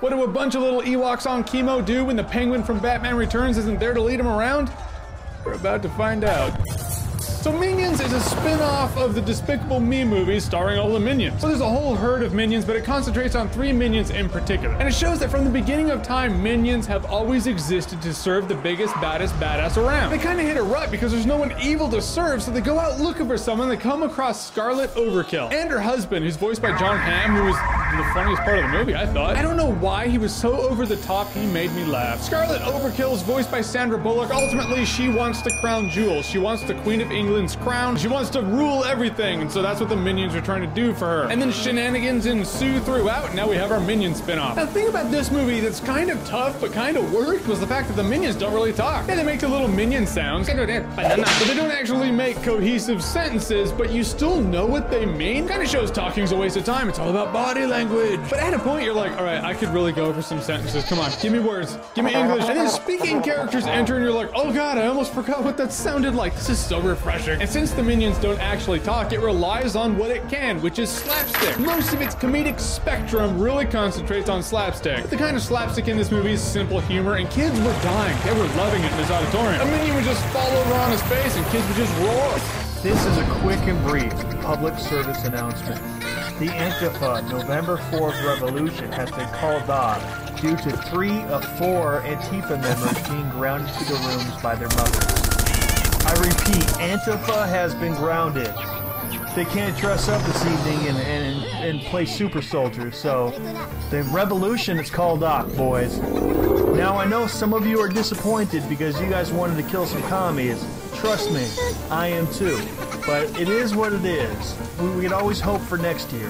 What do a bunch of little Ewoks on chemo do when the penguin from Batman Returns isn't there to lead them around? We're about to find out. So Minions is a spin-off of the Despicable Me movies starring all the Minions. So there's a whole herd of Minions, but it concentrates on three Minions in particular. And it shows that from the beginning of time, Minions have always existed to serve the biggest, baddest badass around. They kind of hit a rut because there's no one evil to serve, so they go out looking for someone. They come across Scarlet Overkill and her husband, who's voiced by Jon Hamm, who was the funniest part of the movie, I thought. I don't know why he was so over the top, he made me laugh. Scarlet Overkill is voiced by Sandra Bullock. Ultimately, she wants to crown jewels. She wants the Queen of England's crown. She wants to rule everything, and so that's what the minions are trying to do for her. And then shenanigans ensue throughout, now we have our minion spin-off. Now, the thing about this movie that's kind of tough, but kind of worked, was the fact that the minions don't really talk. Yeah, they make the little minion sounds, but they don't actually make cohesive sentences, but you still know what they mean. Kind of shows talking's a waste of time. It's all about body language. But at a point, you're like, all right, I could really go for some sentences. Come on, give me words, give me English. And then speaking characters enter, and you're like, oh god, I almost forgot what that sounded like. This is so refreshing. And since the minions don't actually talk, it relies on what it can, which is slapstick. Most of its comedic spectrum really concentrates on slapstick. But the kind of slapstick in this movie is simple humor, and kids were dying. They were loving it in this auditorium. A minion would just fall over on his face, and kids would just roar. This is a quick and brief public service announcement. The Antifa November 4th revolution has been called off due to three of four Antifa members being grounded to the rooms by their mothers. I repeat, Antifa has been grounded. They can't dress up this evening and, and, and play super soldiers, so the revolution is called off, boys. Now, I know some of you are disappointed because you guys wanted to kill some commies. Trust me, I am too. But it is what it is. We, we can always hope for next year.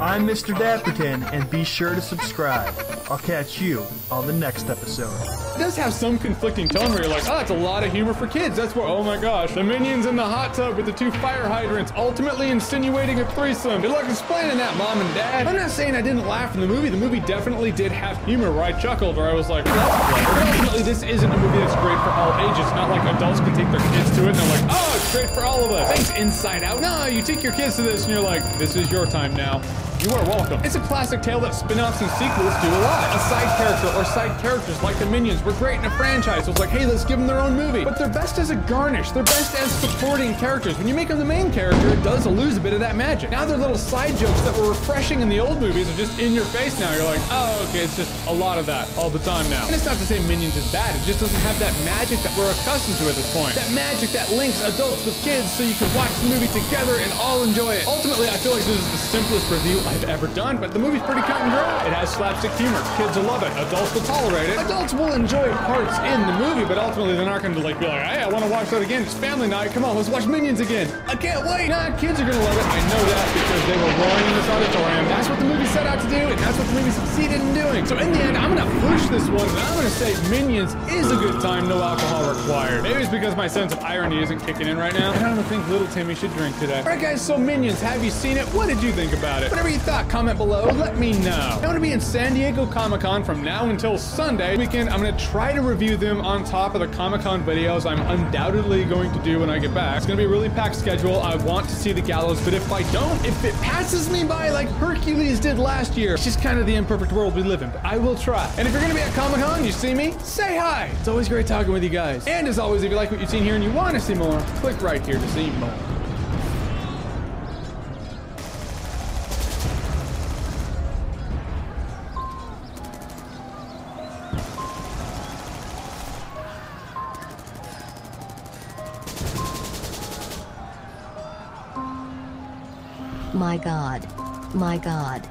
I'm Mr. Dapperton, and be sure to subscribe. I'll catch you on the next episode. It does have some conflicting tone where you're like, ah, oh, that's a lot of humor for kids. That's where, oh my gosh, the minions in the hot tub with the two fire hydrants ultimately insinuating a threesome. Good luck explaining that, mom and dad. I'm not saying I didn't laugh in the movie. The movie definitely did have humor where I chuckled or I was like, that's clever. Ultimately, this isn't a movie that's great for all ages. Not like adults can take their kids to it and they're like, oh, it's great for all of us. Thanks, Inside Out. No, you take your kids to this and you're like, this is your time now. You are welcome. It's a classic tale that spin-offs and sequels do a lot. A side character or side characters like the Minions were great in a franchise. So it's like, hey, let's give them their own movie. But they're best as a garnish. They're best as supporting characters. When you make them the main character, it does lose a bit of that magic. Now they're little side jokes that were refreshing in the old movies are just in your face now. You're like, oh, okay, it's just a lot of that all the time now. And it's not to say Minions is bad. It just doesn't have that magic that we're accustomed to at this point. That magic that links adults with kids so you can watch the movie together and all enjoy it. Ultimately, I feel like this is the simplest review I've ever done, but the movie's pretty cut and dry. It has slapstick humor. Kids will love it. Adults will tolerate it. Adults will enjoy parts in the movie, but ultimately they're not going to like be like, hey, I want to watch that again. It's family night. Come on, let's watch Minions again. I can't wait. Nah, kids are going to love it. I know that because they were roaring in this auditorium. That's what the movie set out to do, and that's what the movie succeeded in doing. So in the end, I'm going to push this one, and I'm going to say Minions is a good time, no alcohol required. Maybe it's because my sense of irony isn't kicking in right now, I don't think little Timmy should drink today. All right, guys, so Minions, have you seen it? What did you think about it? Whatever you thought, comment below. Let me know. I'm to be in San Diego Comic Con from now until Sunday weekend. I'm to try to review them on top of the Comic Con videos I'm undoubtedly going to do when I get back. It's to be a really packed schedule. I want to see the gallows, but if I don't, if it passes me by like Hercules did last year, it's just kind of the imperfect world we live in, but I will try. And if you're to be at Comic Con, you see me, say hi. It's always great talking with you guys. And as always, if you like what you've seen here and you want to see more, click right here to see more. My God. My God.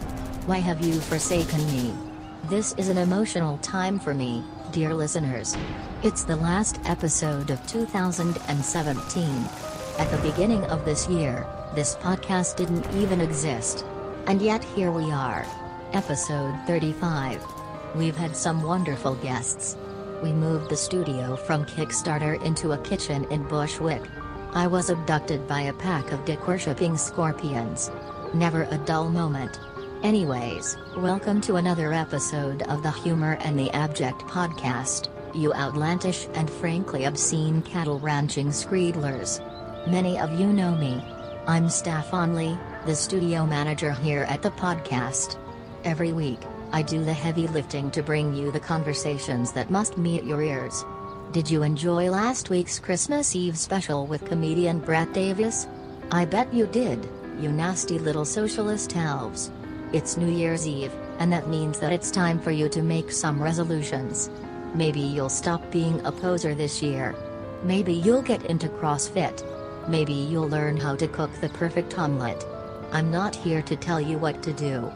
Why have you forsaken me? This is an emotional time for me, dear listeners. It's the last episode of 2017. At the beginning of this year, this podcast didn't even exist. And yet here we are. Episode 35. We've had some wonderful guests. We moved the studio from Kickstarter into a kitchen in Bushwick. I was abducted by a pack of dick-worshipping scorpions. Never a dull moment. Anyways, welcome to another episode of the Humor and the Abject podcast, you outlandish and frankly obscene cattle ranching screedlers. Many of you know me. I'm Staff Onley, the studio manager here at the podcast. Every week, I do the heavy lifting to bring you the conversations that must meet your ears. Did you enjoy last week's Christmas Eve special with comedian Brett Davis? I bet you did, you nasty little socialist elves. It's New Year's Eve, and that means that it's time for you to make some resolutions. Maybe you'll stop being a poser this year. Maybe you'll get into CrossFit. Maybe you'll learn how to cook the perfect omelet. I'm not here to tell you what to do.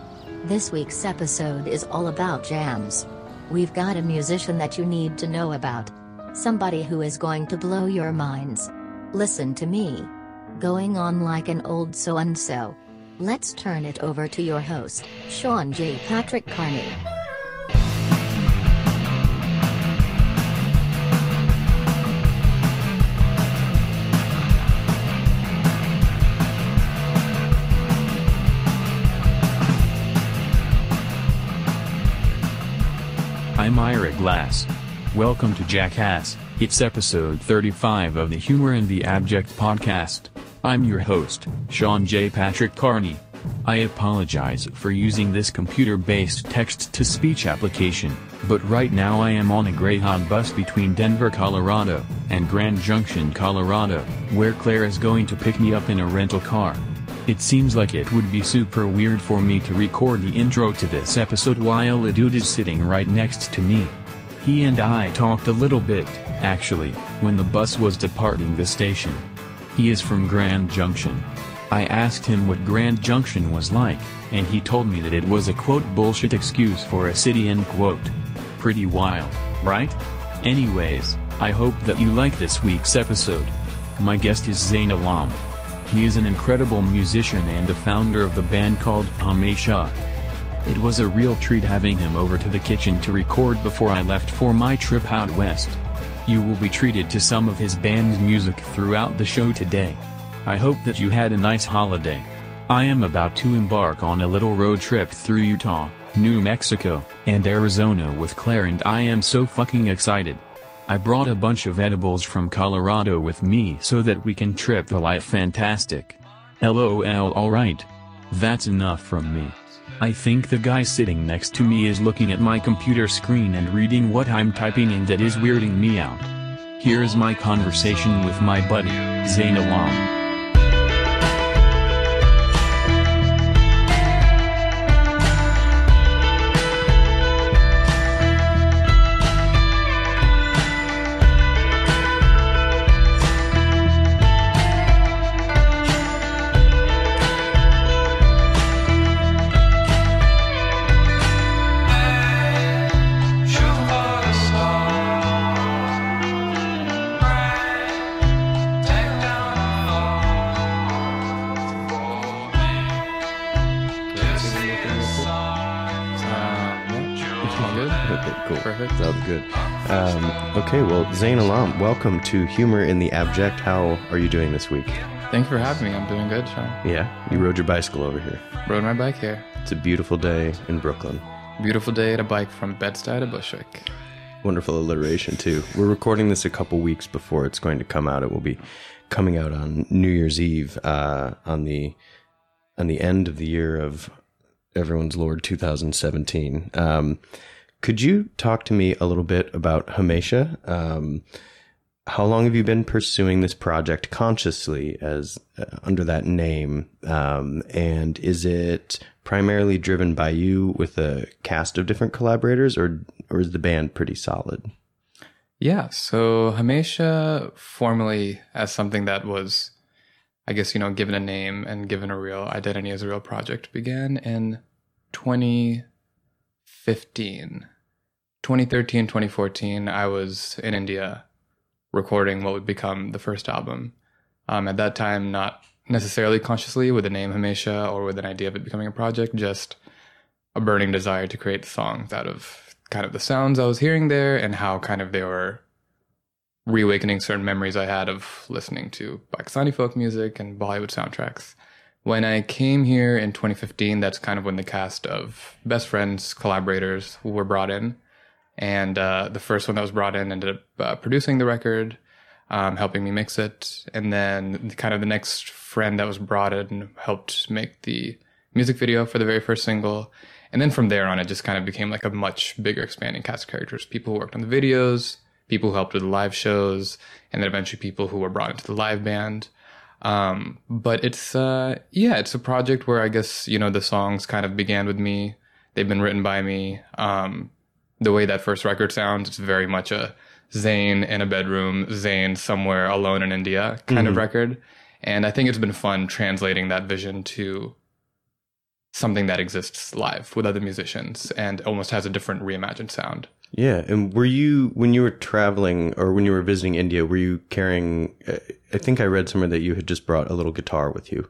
This week's episode is all about jams. We've got a musician that you need to know about. Somebody who is going to blow your minds. Listen to me. Going on like an old so and so. Let's turn it over to your host, Sean J. Patrick Carney. I'm Ira Glass. Welcome to Jackass, it's episode 35 of the Humor in the Abject podcast. I'm your host, Sean J. Patrick Carney. I apologize for using this computer-based text-to-speech application, but right now I am on a Greyhound bus between Denver, Colorado, and Grand Junction, Colorado, where Claire is going to pick me up in a rental car. It seems like it would be super weird for me to record the intro to this episode while a dude is sitting right next to me. He and I talked a little bit, actually, when the bus was departing the station. He is from Grand Junction. I asked him what Grand Junction was like, and he told me that it was a quote bullshit excuse for a city end quote. Pretty wild, right? Anyways, I hope that you like this week's episode. My guest is Zain Alam. He is an incredible musician and the founder of the band called Hamesha. It was a real treat having him over to the kitchen to record before I left for my trip out west. You will be treated to some of his band's music throughout the show today. I hope that you had a nice holiday. I am about to embark on a little road trip through Utah, New Mexico, and Arizona with Claire and I am so fucking excited. I brought a bunch of edibles from Colorado with me so that we can trip the life fantastic. LOL alright. That's enough from me. I think the guy sitting next to me is looking at my computer screen and reading what I'm typing and that is weirding me out. Here's my conversation with my buddy, Zain Alam. Sounds good. Um, okay, well, Zain Alam, welcome to Humor in the Abject. How are you doing this week? Thank you for having me. I'm doing good, Sean. Yeah, you rode your bicycle over here. Rode my bike here. It's a beautiful day in Brooklyn. Beautiful day to bike from Bed-Stuy to Bushwick. Wonderful alliteration, too. We're recording this a couple weeks before it's going to come out. It will be coming out on New Year's Eve uh, on the on the end of the year of everyone's Lord 2017. Um, could you talk to me a little bit about Hamesha? Um, how long have you been pursuing this project consciously as uh, under that name? Um, and is it primarily driven by you with a cast of different collaborators, or or is the band pretty solid? Yeah, so Hamesha formally as something that was, I guess you know, given a name and given a real identity as a real project began in 2015. 2013, 2014, I was in India recording what would become the first album. Um, at that time, not necessarily consciously with the name Hamesha or with an idea of it becoming a project, just a burning desire to create songs out of kind of the sounds I was hearing there and how kind of they were reawakening certain memories I had of listening to Pakistani folk music and Bollywood soundtracks. When I came here in 2015, that's kind of when the cast of best friends, collaborators were brought in. And uh, the first one that was brought in ended up uh, producing the record, um, helping me mix it. And then kind of the next friend that was brought in helped make the music video for the very first single. And then from there on, it just kind of became like a much bigger expanding cast of characters. People who worked on the videos, people who helped with the live shows, and then eventually people who were brought into the live band. Um, but it's, uh, yeah, it's a project where I guess, you know, the songs kind of began with me. They've been written by me. Um, the way that first record sounds, it's very much a Zain in a bedroom, Zain somewhere alone in India kind of record. And I think it's been fun translating that vision to something that exists live with other musicians and almost has a different reimagined sound. Yeah, and were you when you were traveling or when you were visiting India? Were you carrying? uh, I think I read somewhere that you had just brought a little guitar with you.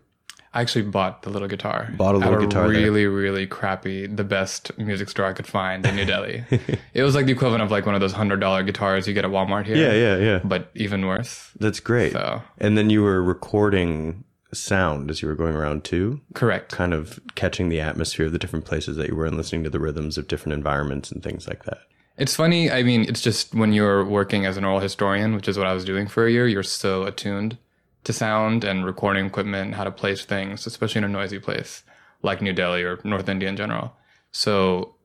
I actually bought the little guitar. Bought a little at guitar there. really, really crappy, the best music store I could find in New Delhi. it was like the equivalent of like one of those hundred dollar guitars you get at Walmart here. Yeah, yeah, yeah. But even worse. That's great. So And then you were recording sound as you were going around too, correct. kind of catching the atmosphere of the different places that you were and listening to the rhythms of different environments and things like that. It's funny. I mean, it's just when you're working as an oral historian, which is what I was doing for a year, you're so attuned to sound and recording equipment and how to place things, especially in a noisy place like New Delhi or North India in general. So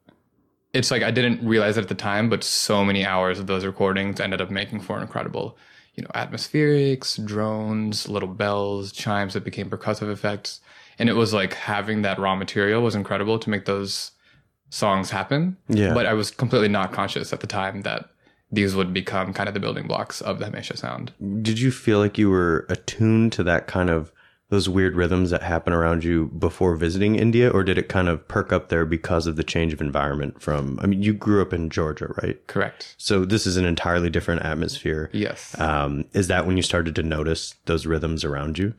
it's like I didn't realize it at the time, but so many hours of those recordings ended up making for an incredible, you know, atmospherics, drones, little bells, chimes that became percussive effects. And it was like having that raw material was incredible to make those songs happen. Yeah. But I was completely not conscious at the time that these would become kind of the building blocks of the Hamesha sound. Did you feel like you were attuned to that kind of those weird rhythms that happen around you before visiting India, or did it kind of perk up there because of the change of environment from? I mean, you grew up in Georgia, right? Correct. So this is an entirely different atmosphere. Yes. Um, is that when you started to notice those rhythms around you?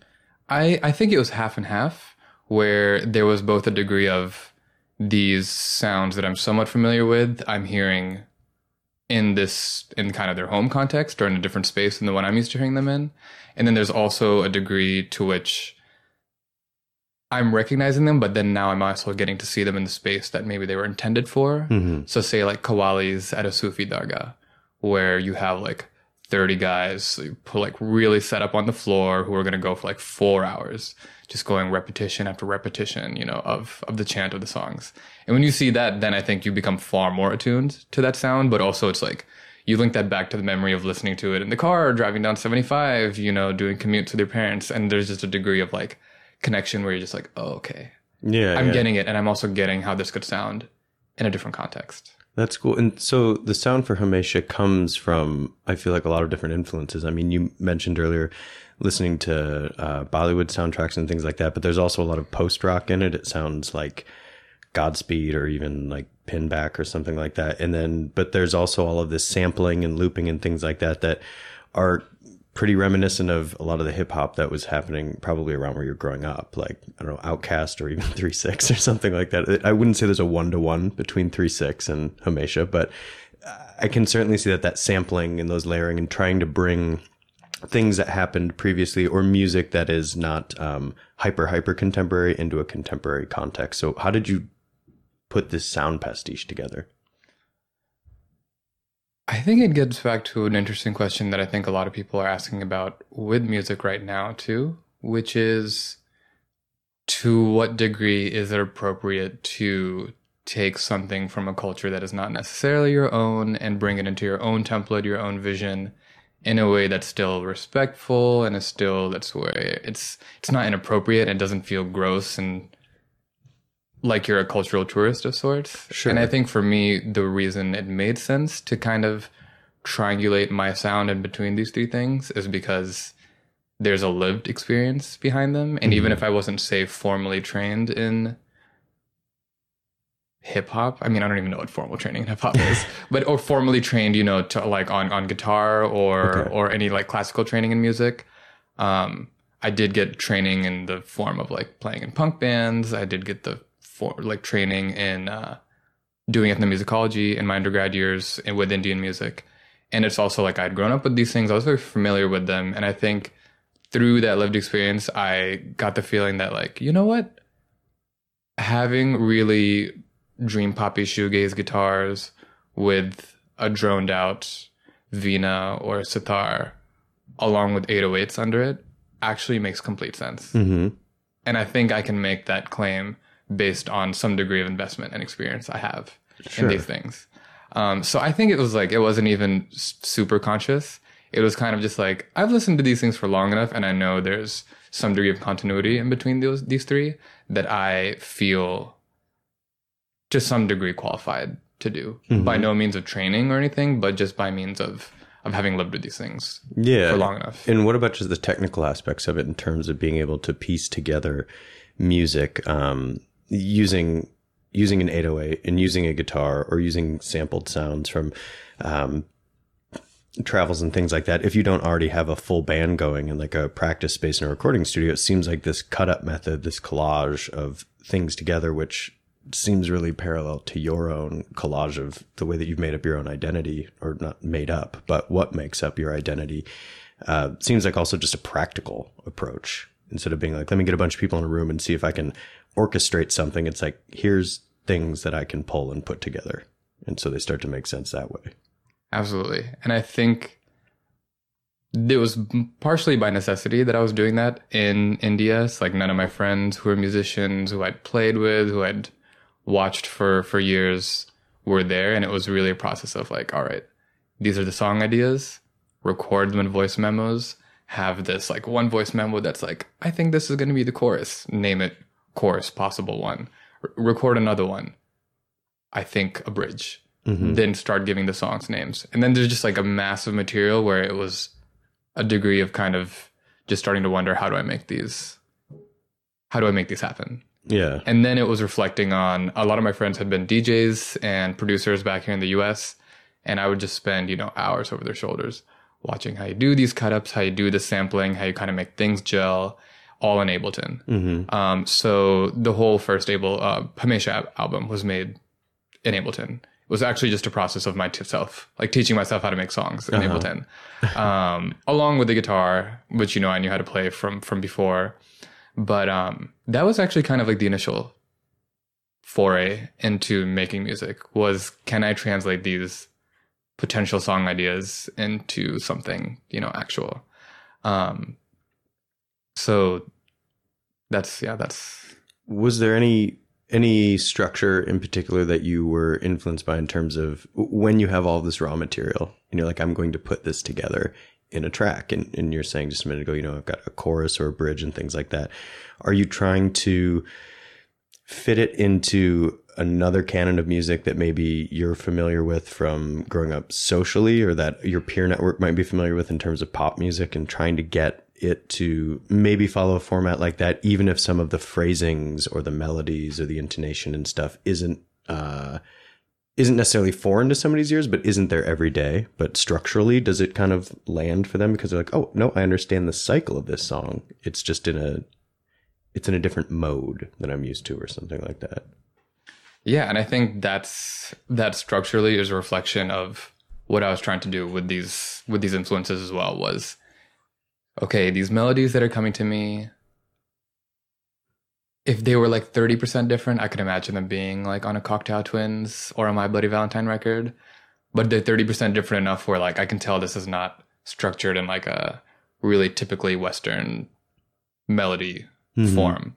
I, I think it was half and half, where there was both a degree of these sounds that I'm somewhat familiar with, I'm hearing in this, in kind of their home context or in a different space than the one I'm used to hearing them in. And then there's also a degree to which I'm recognizing them, but then now I'm also getting to see them in the space that maybe they were intended for. Mm-hmm. So, say like Qawwalis at a Sufi dargah, where you have like 30 guys put like really set up on the floor who are going to go for like four hours just going repetition after repetition you know of of the chant of the songs and when you see that then i think you become far more attuned to that sound but also it's like you link that back to the memory of listening to it in the car driving down 75 you know doing commutes with your parents and there's just a degree of like connection where you're just like oh okay Yeah, i'm yeah. getting it and i'm also getting how this could sound in a different context That's cool. And so the sound for Hamesha comes from, I feel like, a lot of different influences. I mean, you mentioned earlier listening to uh, Bollywood soundtracks and things like that, but there's also a lot of post rock in it. It sounds like Godspeed or even like Pinback or something like that. And then, but there's also all of this sampling and looping and things like that that are pretty reminiscent of a lot of the hip hop that was happening probably around where you're growing up, like I don't know, OutKast or even Three Six or something like that. I wouldn't say there's a one to one between Three Six and Hamesha, but I can certainly see that that sampling and those layering and trying to bring things that happened previously or music that is not um, hyper hyper contemporary into a contemporary context. So how did you put this sound pastiche together? I think it gets back to an interesting question that I think a lot of people are asking about with music right now, too, which is to what degree is it appropriate to take something from a culture that is not necessarily your own and bring it into your own template, your own vision in a way that's still respectful and is still that's where it's it's not inappropriate and it doesn't feel gross and like you're a cultural tourist of sorts. Sure. And I think for me, the reason it made sense to kind of triangulate my sound in between these three things is because there's a lived experience behind them. And even mm-hmm. if I wasn't, say, formally trained in hip hop, I mean, I don't even know what formal training in hip hop is, but or formally trained, you know, to like on, on guitar or, Okay. or any like classical training in music. Um, I did get training in the form of like playing in punk bands. I did get the for like training in uh, doing ethnomusicology in my undergrad years and with Indian music. And it's also like I'd grown up with these things. I was very familiar with them. And I think through that lived experience, I got the feeling that like, you know what? Having really dream poppy shoegaze guitars with a droned out vina or sitar along with 808s under it actually makes complete sense. Mm-hmm. And I think I can make that claim based on some degree of investment and experience I have Sure. in these things. Um, so I think it was like it wasn't even super conscious. It was kind of just like I've listened to these things for long enough, and I know there's some degree of continuity in between those these three that I feel to some degree qualified to do. By no means of training or anything, but just by means of of having lived with these things yeah for long enough. And what about just the technical aspects of it in terms of being able to piece together music um, using using an 808 and using a guitar or using sampled sounds from um, travels and things like that. If you don't already have a full band going in like a practice space in a recording studio, it seems like this cut up method, this collage of things together, which seems really parallel to your own collage of the way that you've made up your own identity or not made up, but what makes up your identity uh, seems like also just a practical approach instead of being like, let me get a bunch of people in a room and see if I can orchestrate something. It's like, here's things that I can pull and put together. And so they start to make sense that way. Absolutely. And I think it was partially by necessity that I was doing that in India. It's like none of my friends who were musicians, who I'd played with, who I'd watched for, for years were there. And it was really a process of like, all right, these are the song ideas, record them in voice memos, have this like one voice memo that's like, I think this is going to be the chorus, name it chorus, possible one, R- record another one. I think a bridge mm-hmm. then start giving the songs names. And then there's just like a massive material where it was a degree of kind of just starting to wonder how do I make these how do I make these happen? Yeah. And then it was reflecting on a lot of my friends had been DJs and producers back here in the US and I would just spend, you know, hours over their shoulders watching how you do these cut ups, how you do the sampling, how you kind of make things gel, all in Ableton. Um, so the whole first Able uh, Hamesha album was made in Ableton. It was actually just a process of myself, like teaching myself how to make songs in Ableton, um, along with the guitar, which you know I knew how to play from from before. But um, that was actually kind of like the initial foray into making music. Was can I translate these potential song ideas into something you know actual? Um, so that's yeah, that's Was there any any structure in particular that you were influenced by in terms of when you have all this raw material and you're like, I'm going to put this together in a track, and, and you're saying just a minute ago, you know, I've got a chorus or a bridge and things like that. Are you trying to fit it into another canon of music that maybe you're familiar with from growing up socially or that your peer network might be familiar with in terms of pop music and trying to get it to maybe follow a format like that even if some of the phrasings or the melodies or the intonation and stuff isn't uh isn't necessarily foreign to somebody's ears but isn't there every day? But structurally does it kind of land for them because they're like oh no i understand the cycle of this song. It's just in a it's in a different mode than i'm used to or something like that. Yeah, and I think that's that structurally is a reflection of what I was trying to do with these with these influences as well was okay, these melodies that are coming to me if they were like 30% different, I could imagine them being like on a Cocteau Twins or a My Bloody Valentine record. But they're 30% different enough where like I can tell this is not structured in like a really typically Western melody form.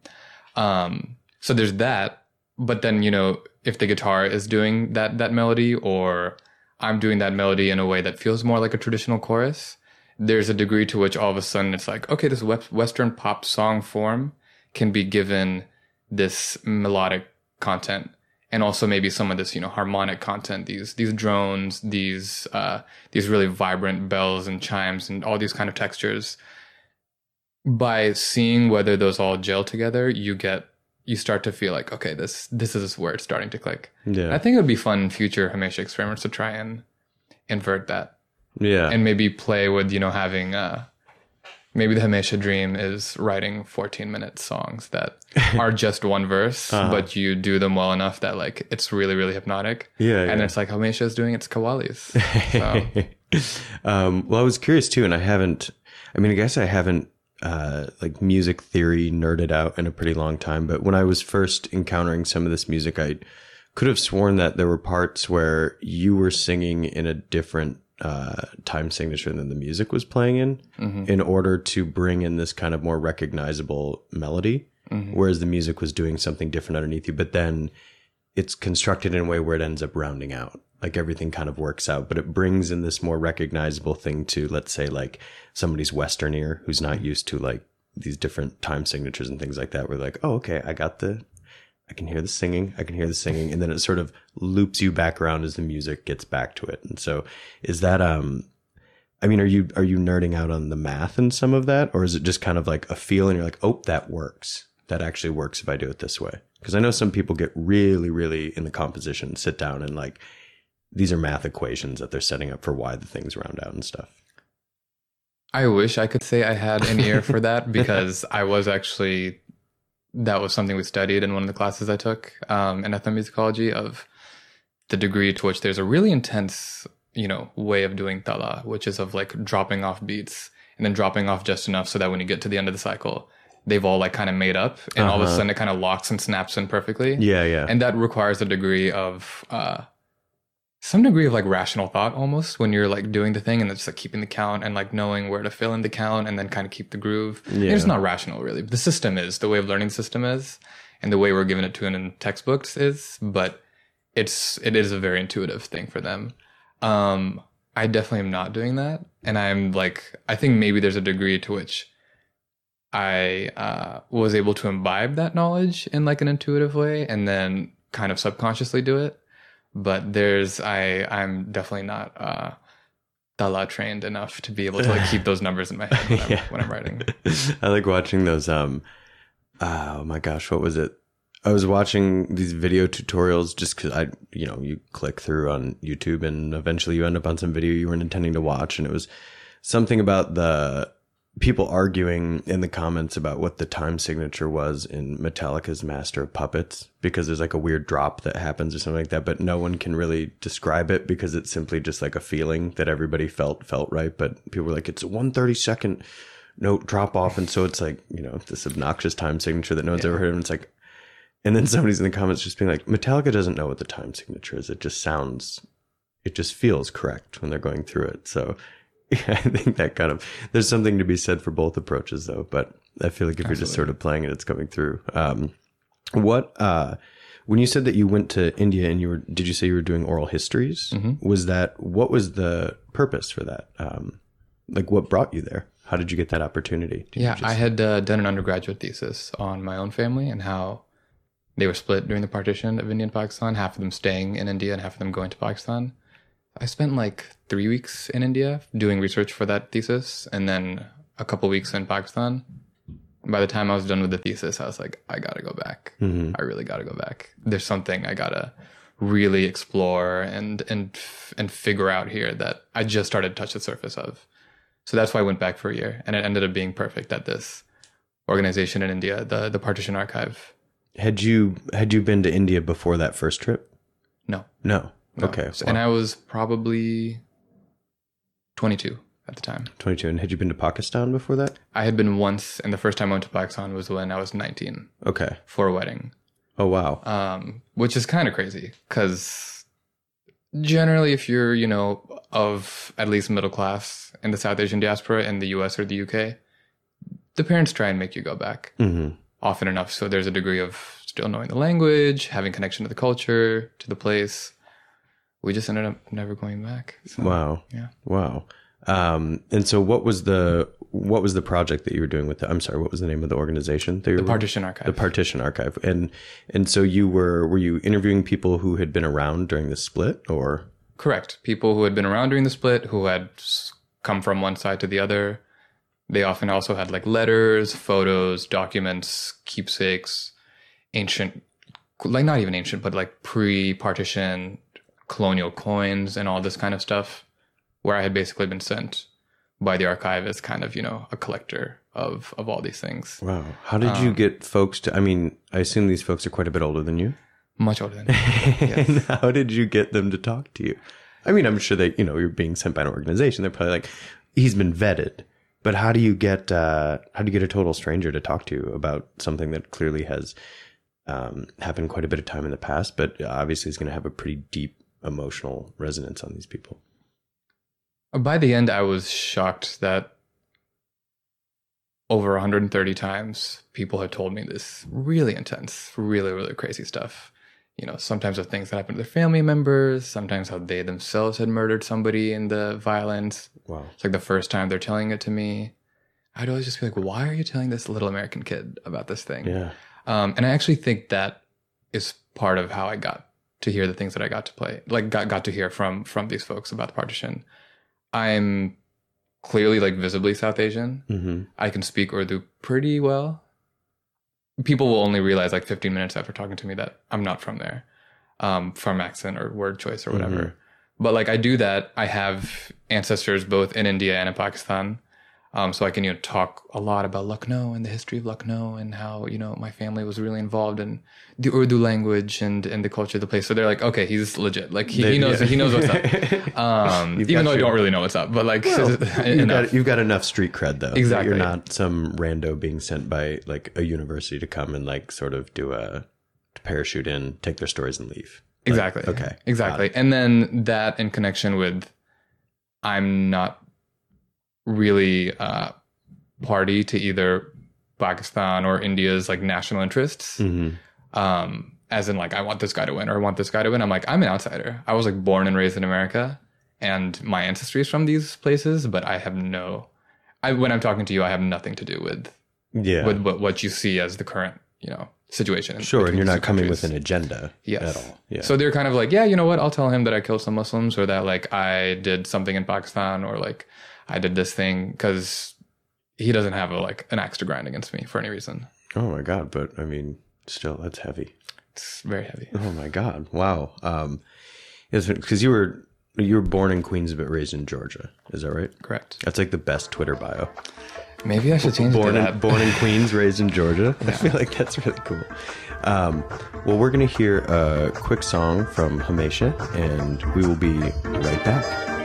Um, so there's that. But then, you know, if the guitar is doing that that melody or I'm doing that melody in a way that feels more like a traditional chorus, there's a degree to which all of a sudden it's like, okay, this Western pop song form can be given this melodic content and also maybe some of this, you know, harmonic content, these these drones, these uh, these really vibrant bells and chimes and all these kind of textures. By seeing whether those all gel together, you get you start to feel like, okay, this this is where it's starting to click. yeah I think it would be fun in future Hamesha experiments to try and invert that yeah and maybe play with, you know, having uh maybe the Hamesha dream is writing 14 minute songs that are just one verse, but you do them well enough that like it's really, really hypnotic. Yeah, And yeah. it's like Hamesha is doing its qawwalis. So, um, well, I was curious too, and I haven't. I mean, I guess I haven't uh, like music theory nerded out in a pretty long time. But when I was first encountering some of this music, I could have sworn that there were parts where you were singing in a different uh, time signature than the music was playing in, mm-hmm. in order to bring in this kind of more recognizable melody. Mm-hmm. whereas the music was doing something different underneath you. But then it's constructed in a way where it ends up rounding out. Like everything kind of works out, but it brings in this more recognizable thing to, let's say, like somebody's Western ear who's not mm-hmm. used to like these different time signatures and things like that. We're like, oh, okay, I got the, I can hear the singing, I can hear the singing, and then it sort of loops you back around as the music gets back to it. And so, is that um, I mean, are you are you nerding out on the math and some of that, or is it just kind of like a feel and you're like, oh, that works. That actually works if I do it this way. Because I know some people get really, really in the composition, sit down and like these are math equations that they're setting up for why the things round out and stuff. I wish I could say I had an ear for that because I was actually that was something we studied in one of the classes I took um, in ethnomusicology of the degree to which there's a really intense, you know, way of doing tala, which is of like dropping off beats and then dropping off just enough so that when you get to the end of the cycle, they've all like kind of made up and all of a Uh-huh. sudden it kind of locks and snaps in perfectly. Yeah, yeah. And that requires a degree of uh some degree of like rational thought almost when you're like doing the thing and it's like keeping the count and like knowing where to fill in the count and then kind of keep the groove. Yeah. It's not rational really. The system is the way of learning system is and the way we're giving it to in textbooks is, but it's it is a very intuitive thing for them. Um I definitely am not doing that. And I'm like I think maybe there's a degree to which I uh, was able to imbibe that knowledge in like an intuitive way and then kind of subconsciously do it. But there's I I'm definitely not uh tala trained enough to be able to like keep those numbers in my head when I'm, Yeah. when I'm writing. I like watching those. Um, oh my gosh, what was it? I was watching these video tutorials just because I, you know, you click through on YouTube and eventually you end up on some video you weren't intending to watch, and it was something about the people arguing in the comments about what the time signature was in Metallica's Master of Puppets because there's like a weird drop that happens or something like that, but no one can really describe it because it's simply just like a feeling that everybody felt felt right. But people were like, it's a 130 second note drop off, and so it's like you know this obnoxious time signature that no one's ever heard of. And it's like, and then somebody's in the comments just being like, Metallica doesn't know what the time signature is. It just sounds, it just feels correct when they're going through it. So. I think that kind of there's something to be said for both approaches though, but I feel like if you're just sort of playing it, it's coming through. Um, what uh, when you said that you went to India and you were did you say you were doing oral histories? Was that what was the purpose for that? Um, like what brought you there? How did you get that opportunity? Did Yeah, just- I had uh, done an undergraduate thesis on my own family and how they were split during the partition of India and Pakistan, half of them staying in India and half of them going to Pakistan. I spent like three weeks in India doing research for that thesis and then a couple weeks in Pakistan. By the time I was done with the thesis, I was like, I gotta go back. Mm-hmm. I really gotta go back. There's something I gotta really explore and and and figure out here that I just started to touch the surface of. So that's why I went back for a year, and it ended up being perfect at this organization in India, the the Partition Archive. had you had you been to India before that first trip? No, No. Okay. So- wow. and I was probably 22 at the time. 22. And had you been to Pakistan before that? I had been once, and the first time I went to Pakistan was when I was 19 Okay. for a wedding, Oh wow. um, which is kind of crazy because generally, if you're you know of at least middle class in the South Asian diaspora in the U.S. or the U.K., the parents try and make you go back. hmm often enough. So there's a degree of still knowing the language, having connection to the culture, to the place. We just ended up never going back. So, Wow. Yeah. Wow. Um, and so what was the what was the project that you were doing with the I'm sorry, what was the name of the organization? that you The were- Partition Archive. The Partition Archive. And and so you were were you interviewing people who had been around during the split or Correct. People who had been around during the split, who had come from one side to the other. They often also had like letters, photos, documents, keepsakes, ancient, like not even ancient, but like pre partition colonial coins and all this kind of stuff, where I had basically been sent by the archive as kind of, you know, a collector of, of all these things. Wow. How did you get folks to I mean, I assume these folks are quite a bit older than you. Much older than me. and how did you get them to talk to you? I mean, I'm sure that, you know, you're being sent by an organization. They're probably like, he's been vetted. But how do you get uh, how do you get a total stranger to talk to you about something that clearly has um, happened quite a bit of time in the past, but obviously is going to have a pretty deep emotional resonance on these people? By the end, I was shocked that over 130 times, people had told me this really intense, really, really crazy stuff. You know, sometimes of things that happened to their family members, sometimes how they themselves had murdered somebody in the violence. Wow. It's like the first time they're telling it to me. I'd always just be like, why are you telling this little American kid about this thing? Yeah. Um, and I actually think that is part of how I got to hear the things that I got to play, like got, got to hear from from these folks about the partition. I'm clearly like visibly South Asian. hmm I can speak Urdu pretty well. People will only realize like 15 minutes after talking to me that I'm not from there, um, from accent or word choice or whatever. Mhm. But like I do that. I have ancestors both in India and in Pakistan. Um, so I can you know talk a lot about Lucknow and the history of Lucknow and how you know my family was really involved in the Urdu language and and the culture of the place. So they're like, okay, he's legit. Like he, They- he knows yeah. he knows what's up. Um, even though I don't really know what's up, but like you've got you've got enough street cred though. Exactly. You're not some rando being sent by like a university to come and like sort of do a to parachute in, take their stories and leave. Like, Exactly. okay. Exactly. And then that in connection with I'm not really uh party to either Pakistan or India's like national interests. hmm Um as in like I want this guy to win or I want this guy to win. I'm like, I'm an outsider. I was like born and raised in America and my ancestry is from these places, but I have no I when I'm talking to you, I have nothing to do with Yeah. with what, what you see as the current, you know, situation. sure, and you're not coming countries. with an agenda Yes. at all. Yeah. So they're kind of like, yeah, you know what? I'll tell him that I killed some Muslims or that like I did something in Pakistan or like I did this thing because he doesn't have a like an axe to grind against me for any reason. oh my god, but I mean, still, that's heavy. It's very heavy. Oh my god! Wow. Um, because you were you were born in Queens but raised in Georgia. Is that right? Correct. That's like the best Twitter bio. Maybe I should change it Born to in, that. born in Queens, raised in Georgia. I feel like that's really cool. Um, well, we're gonna hear a quick song from Hamesha, and we will be right back.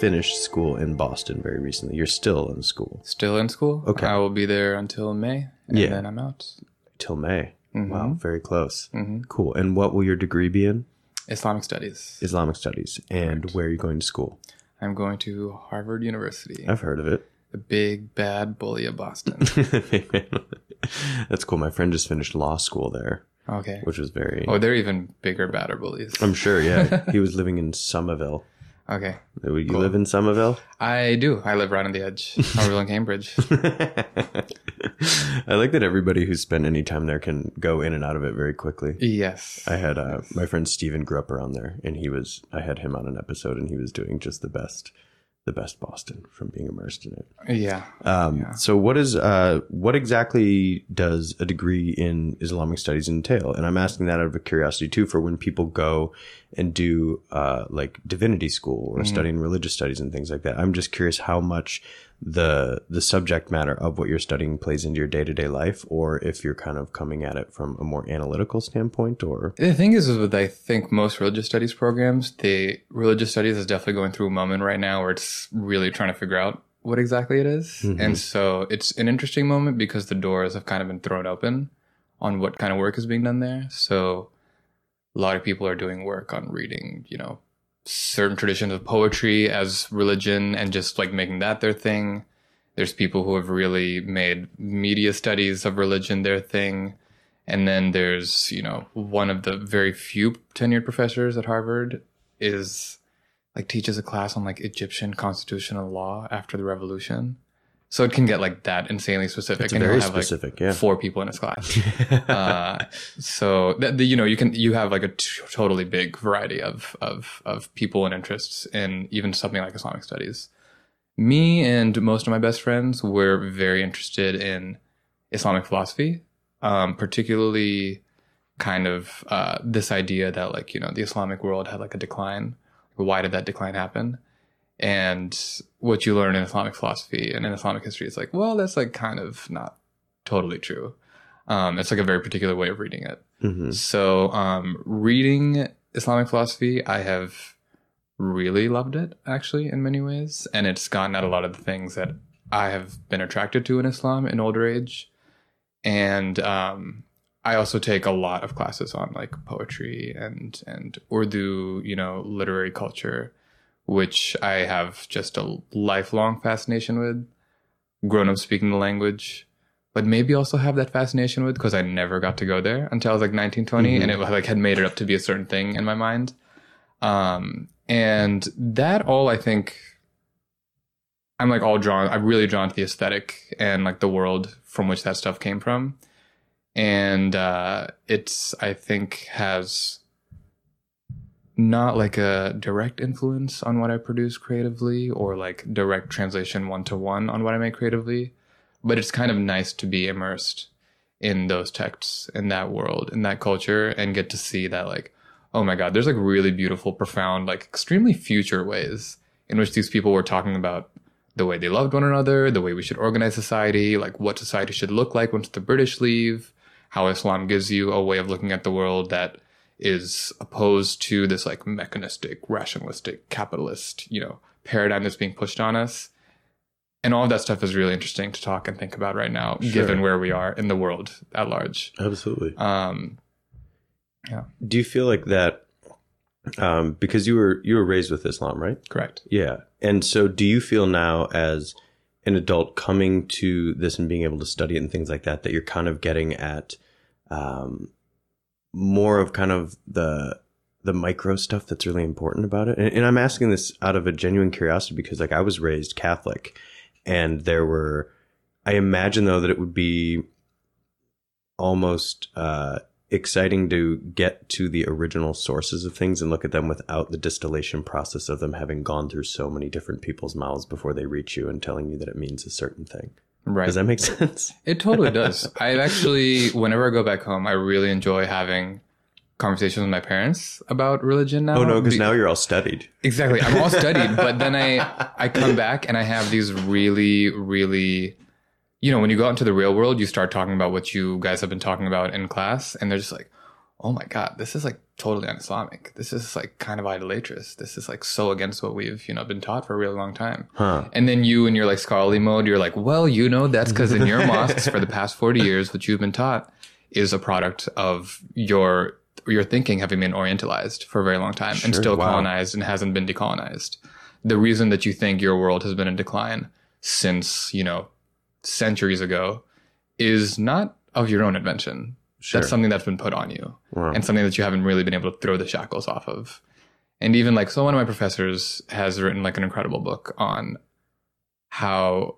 Finished school in Boston very recently. You're still in school. Still in school. Okay. I will be there until May, and Yeah. then I'm out. till May. Mm-hmm. Wow, very close. Cool. And what will your degree be in? Islamic Studies. Islamic Studies. And where are you going to school? I'm going to Harvard University, I've heard of it. the big bad bully of Boston. That's cool. My friend just finished law school there, Okay. which was very. Oh, they're even bigger, badder bullies. I'm sure. Yeah, he was living in Somerville. Okay. You live in Somerville? I do. I live right on the edge, Somerville and Cambridge. I like that everybody who's spent any time there can go in and out of it very quickly. Yes. I had uh, my friend Steven grew up around there, and he was. I had him on an episode, and he was doing just the best, the best Boston from being immersed in it. Yeah. Um, So, what is uh, what exactly does a degree in Islamic studies entail? And I'm asking that out of curiosity too, for when people go and do uh, like divinity school or studying religious studies and things like that. I'm just curious how much the the subject matter of what you're studying plays into your day to day life, or if you're kind of coming at it from a more analytical standpoint, or The thing is, is with I think most religious studies programs, the religious studies is definitely going through a moment right now where it's really trying to figure out what exactly it is. Mm-hmm. And so it's an interesting moment because the doors have kind of been thrown open on what kind of work is being done there. So a lot of people are doing work on reading, you know, certain traditions of poetry as religion and just like making that their thing. There's people who have really made media studies of religion their thing. And then there's, you know, one of the very few tenured professors at Harvard is like teaches a class on like Egyptian constitutional law after the revolution. So it can get like that insanely specific. It's and very have specific, like yeah. four people in his class. uh, so that the, you know you can you have like a t- totally big variety of of of people and interests in even something like Islamic studies. Me and most of my best friends were very interested in Islamic philosophy, um, particularly kind of uh, this idea that like you know the Islamic world had like a decline. Why did that decline happen? And what you learn in Islamic philosophy and in Islamic history is like, well, that's like kind of not totally true. Um, it's like a very particular way of reading it. Mhm. So, um, reading Islamic philosophy, I have really loved it actually in many ways, and it's gotten at a lot of the things that I have been attracted to in Islam in older age. And um, I also take a lot of classes on like poetry and and Urdu, you know, literary culture, which I have just a lifelong fascination with. Grown up speaking the language, but maybe also have that fascination with because I never got to go there until I was like 19, 20, and it like had made it up to be a certain thing in my mind. Um, and that all I think I'm like all drawn. I'm really drawn to the aesthetic and like the world from which that stuff came from, and uh, it's I think has not like a direct influence on what I produce creatively or like direct translation one to one on what I make creatively, but it's kind of nice to be immersed in those texts, in that world, in that culture, and get to see that like, oh my god, there's like really beautiful, profound, like extremely future ways in which these people were talking about the way they loved one another, the way we should organize society, like what society should look like once the British leave, how Islam gives you a way of looking at the world that is opposed to this like mechanistic, rationalistic, capitalist, you know, paradigm that's being pushed on us. And all of that stuff is really interesting to talk and think about right now, given where we are in the world at large. Absolutely. Um, yeah. Do you feel like that um, because you were you were raised with Islam, right? correct. Yeah. And so do you feel now as an adult coming to this and being able to study it and things like that that you're kind of getting at um, more of kind of the the micro stuff that's really important about it? And, and I'm asking this out of a genuine curiosity because like I was raised Catholic and there were I imagine though that it would be almost uh exciting to get to the original sources of things and look at them without the distillation process of them having gone through so many different people's mouths before they reach you and telling you that it means a certain thing. Right. Does that make sense? It totally does. I actually, whenever I go back home, I really enjoy having conversations with my parents about religion now. Oh no, because Be- now you're all studied. Exactly. I'm all studied, but then I I come back and I have these really really you know, when you go out into the real world, you start talking about what you guys have been talking about in class and they're just like, "Oh my god, this is like totally un-Islamic. This is like kind of idolatrous. This is like so against what we've, you know, been taught for a really long time." Huh. And then you in your like scholarly mode, you're like, "Well, you know, that's cuz in your mosques for the past 40 years what you've been taught is a product of your your thinking having been orientalized for a very long time and still wow. colonized and hasn't been decolonized. The reason that you think your world has been in decline since, you know, centuries ago is not of your own invention. Sure. That's something that's been put on you Wow. and something that you haven't really been able to throw the shackles off of. And even like, so one of my professors has written like an incredible book on how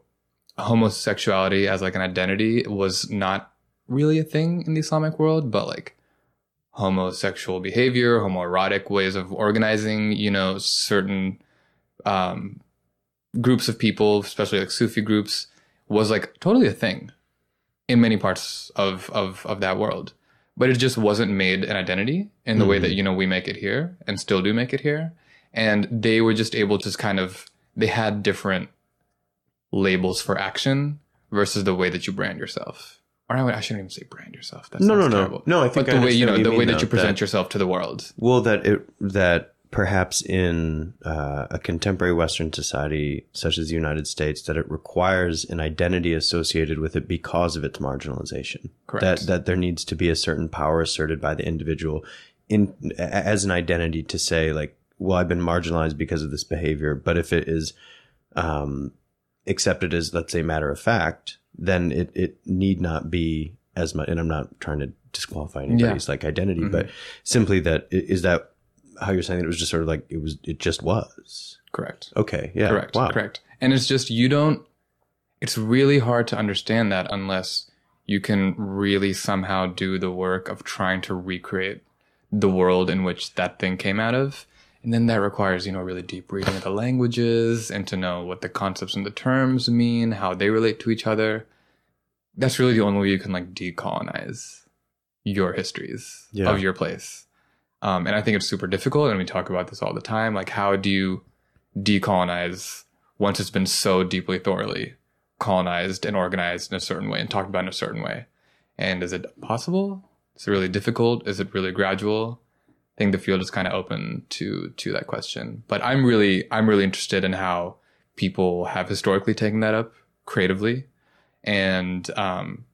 homosexuality as like an identity was not really a thing in the Islamic world, but like homosexual behavior, homoerotic ways of organizing, you know, certain um, groups of people, especially like Sufi groups, was like totally a thing in many parts of of of that world. But it just wasn't made an identity in the way that mm-hmm. you know we make it here and still do make it here. And they were just able to kind of they had different labels for action versus the way that you brand yourself. Or I, would- I shouldn't even say brand yourself. That No, no, sounds no. No, I think but I the way you know the way that you present that- yourself to the world. Well, that it that perhaps in uh, a contemporary Western society such as the United States, that it requires an identity associated with it because of its marginalization. Correct. That that there needs to be a certain power asserted by the individual in as an identity to say like, well, I've been marginalized because of this behavior. But if it is um, accepted as let's say matter of fact, then it it need not be as much. And I'm not trying to disqualify anybody's like identity, but simply that is that how you're saying that it was just sort of like it was it just was Correct. okay yeah Correct. wow Correct. And it's just you don't. It's really hard to understand that unless you can really somehow do the work of trying to recreate the world in which that thing came out of. And then that requires, you know, really deep reading of the languages and to know what the concepts and the terms mean, how they relate to each other. That's really the only way you can like decolonize your histories Yeah. of your place. Um, and I think it's super difficult. And we talk about this all the time. Like, how do you decolonize once it's been so deeply, thoroughly colonized and organized in a certain way and talked about in a certain way? And is it possible? Is it really difficult? Is it really gradual? I think the field is kind of open to to that question. But I'm really I'm really interested in how people have historically taken that up creatively, and um,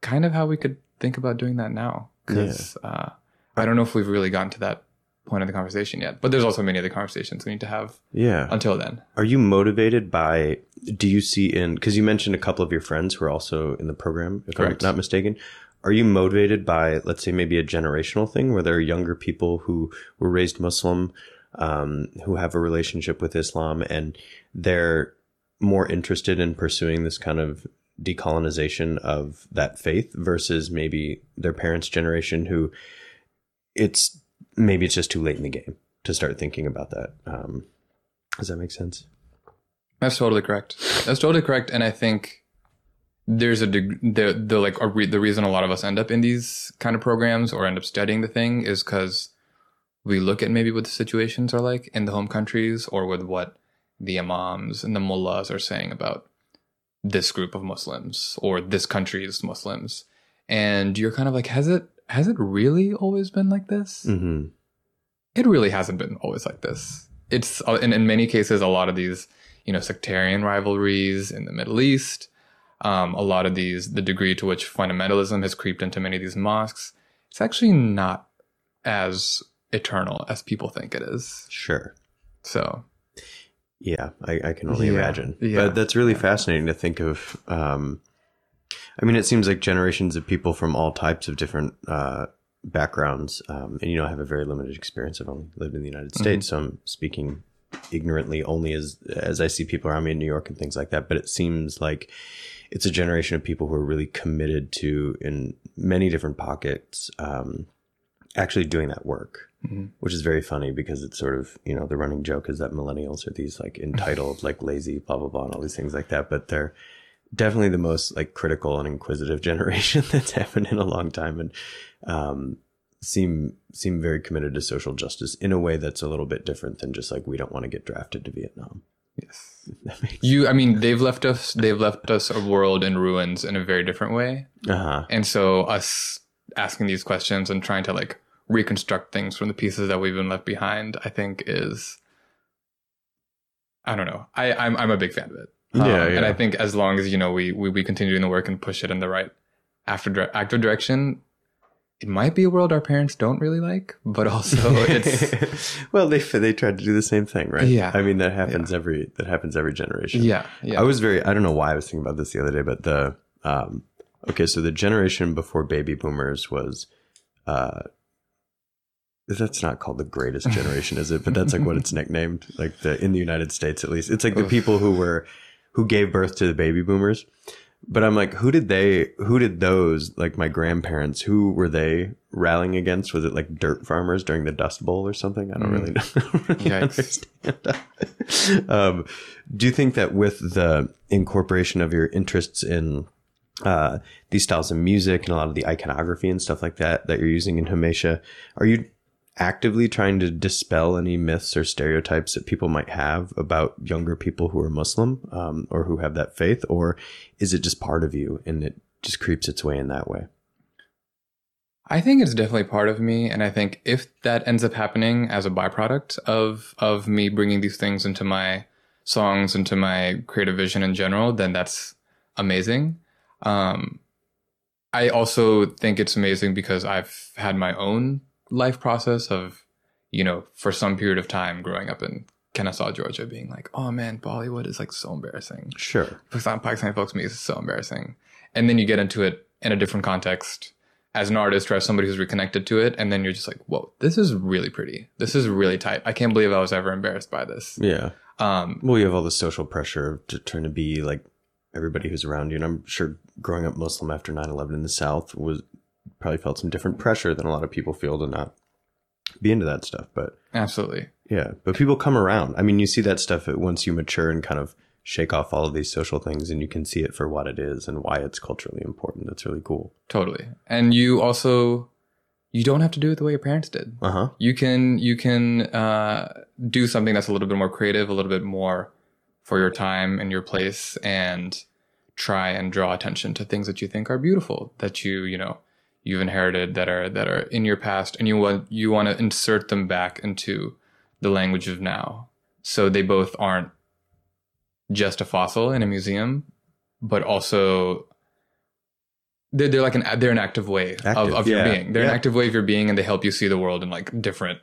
kind of how we could think about doing that now. Because uh, I don't know if we've really gotten to that point of the conversation yet. But there's also many other conversations we need to have yeah until then. are you motivated by do you see in because you mentioned a couple of your friends who are also in the program if Correct. i'm not mistaken are you motivated by let's say maybe a generational thing where there are younger people who were raised muslim um, who have a relationship with islam and they're more interested in pursuing this kind of decolonization of that faith versus maybe their parents generation who it's maybe it's just too late in the game to start thinking about that um, does that make sense That's totally correct. That's totally correct. And I think there's a deg- the the like re- the reason a lot of us end up in these kind of programs or end up studying the thing is because we look at maybe what the situations are like in the home countries or with what the imams and the mullahs are saying about this group of Muslims or this country's Muslims, and you're kind of like, has it has it really always been like this? mm-hmm. it really hasn't been always like this. It's uh, in, in many cases a lot of these you know sectarian rivalries in the Middle East. Um, a lot of these the degree to which fundamentalism has creeped into many of these mosques. It's actually not as eternal as people think it is. Sure. So Yeah, I, I can only Yeah, imagine. yeah, but that's really fascinating to think of. Um, I mean, it seems like generations of people from all types of different uh, backgrounds, um, and you know, I have a very limited experience. I've only lived in the United States, so I'm speaking ignorantly only as as I see people around me in New York and things like that. But it seems like it's a generation of people who are really committed to, in many different pockets, um, actually doing that work which is very funny because it's sort of you know the running joke is that millennials are these like entitled like lazy blah blah blah and all these things like that but they're definitely the most like critical and inquisitive generation that's happened in a long time and um seem seem very committed to social justice in a way that's a little bit different than just like we don't want to get drafted to vietnam yes, you I mean they've left us they've left us a world in ruins in a very different way. uh-huh And so us asking these questions and trying to like reconstruct things from the pieces that we've been left behind, I think is I don't know. I, I'm I'm a big fan of it. Um, Yeah, And. I think as long as, you know, we, we we continue doing the work and push it in the right after active direction, it might be a world our parents don't really like, but also it's well, they they tried to do the same thing, right? Yeah. I mean, that happens every that happens every generation. yeah, yeah. I was very. I don't know why I was thinking about this the other day, but the um, okay, so the generation before baby boomers was, uh, that's not called the greatest generation, is it? But that's like what it's nicknamed, like the in the United States at least. It's like the people who were who gave birth to the baby boomers. But I'm like, who did they? Who did those? Like my grandparents, who were they rallying against? Was it like dirt farmers during the Dust Bowl or something? I don't really know. I don't really understand. um, do you think that with the incorporation of your interests in uh, these styles of music and a lot of the iconography and stuff like that that you're using in Hamesha, are you actively trying to dispel any myths or stereotypes that people might have about younger people who are Muslim um, or who have that faith, or is it just part of you and it just creeps its way in that way? I think it's definitely part of me, and I think if that ends up happening as a byproduct of of me bringing these things into my songs, into my creative vision in general, then that's amazing. Um, I also think it's amazing because I've had my own life process of, you know, for some period of time growing up in Kennesaw, Georgia, being like, oh man, Bollywood is like so embarrassing. Sure. Pakistan, Pakistani folks music is so embarrassing. And then you get into it in a different context as an artist or as somebody who's reconnected to it. And then you're just like, whoa, this is really pretty. This is really tight. I can't believe I was ever embarrassed by this. Yeah. Um, Well, you have all the social pressure of t- trying to be like everybody who's around you. And I'm sure growing up Muslim after 9 11 in the South was probably felt some different pressure than a lot of people feel to not be into that stuff. But absolutely. yeah, but people come around. I mean, you see that stuff once you mature and kind of shake off all of these social things and you can see it for what it is and why it's culturally important. That's really cool. Totally. And you also, you don't have to do it the way your parents did. Uh huh. you can you can uh, do something that's a little bit more creative, a little bit more for your time and your place, and try and draw attention to things that you think are beautiful, that you you know you've inherited, that are that are in your past, and you want you want to insert them back into the language of now, so they both aren't just a fossil in a museum, but also. They're, they're like an they're an active way Active, of, of your being. They're yeah. an active way of your being, and they help you see the world in like different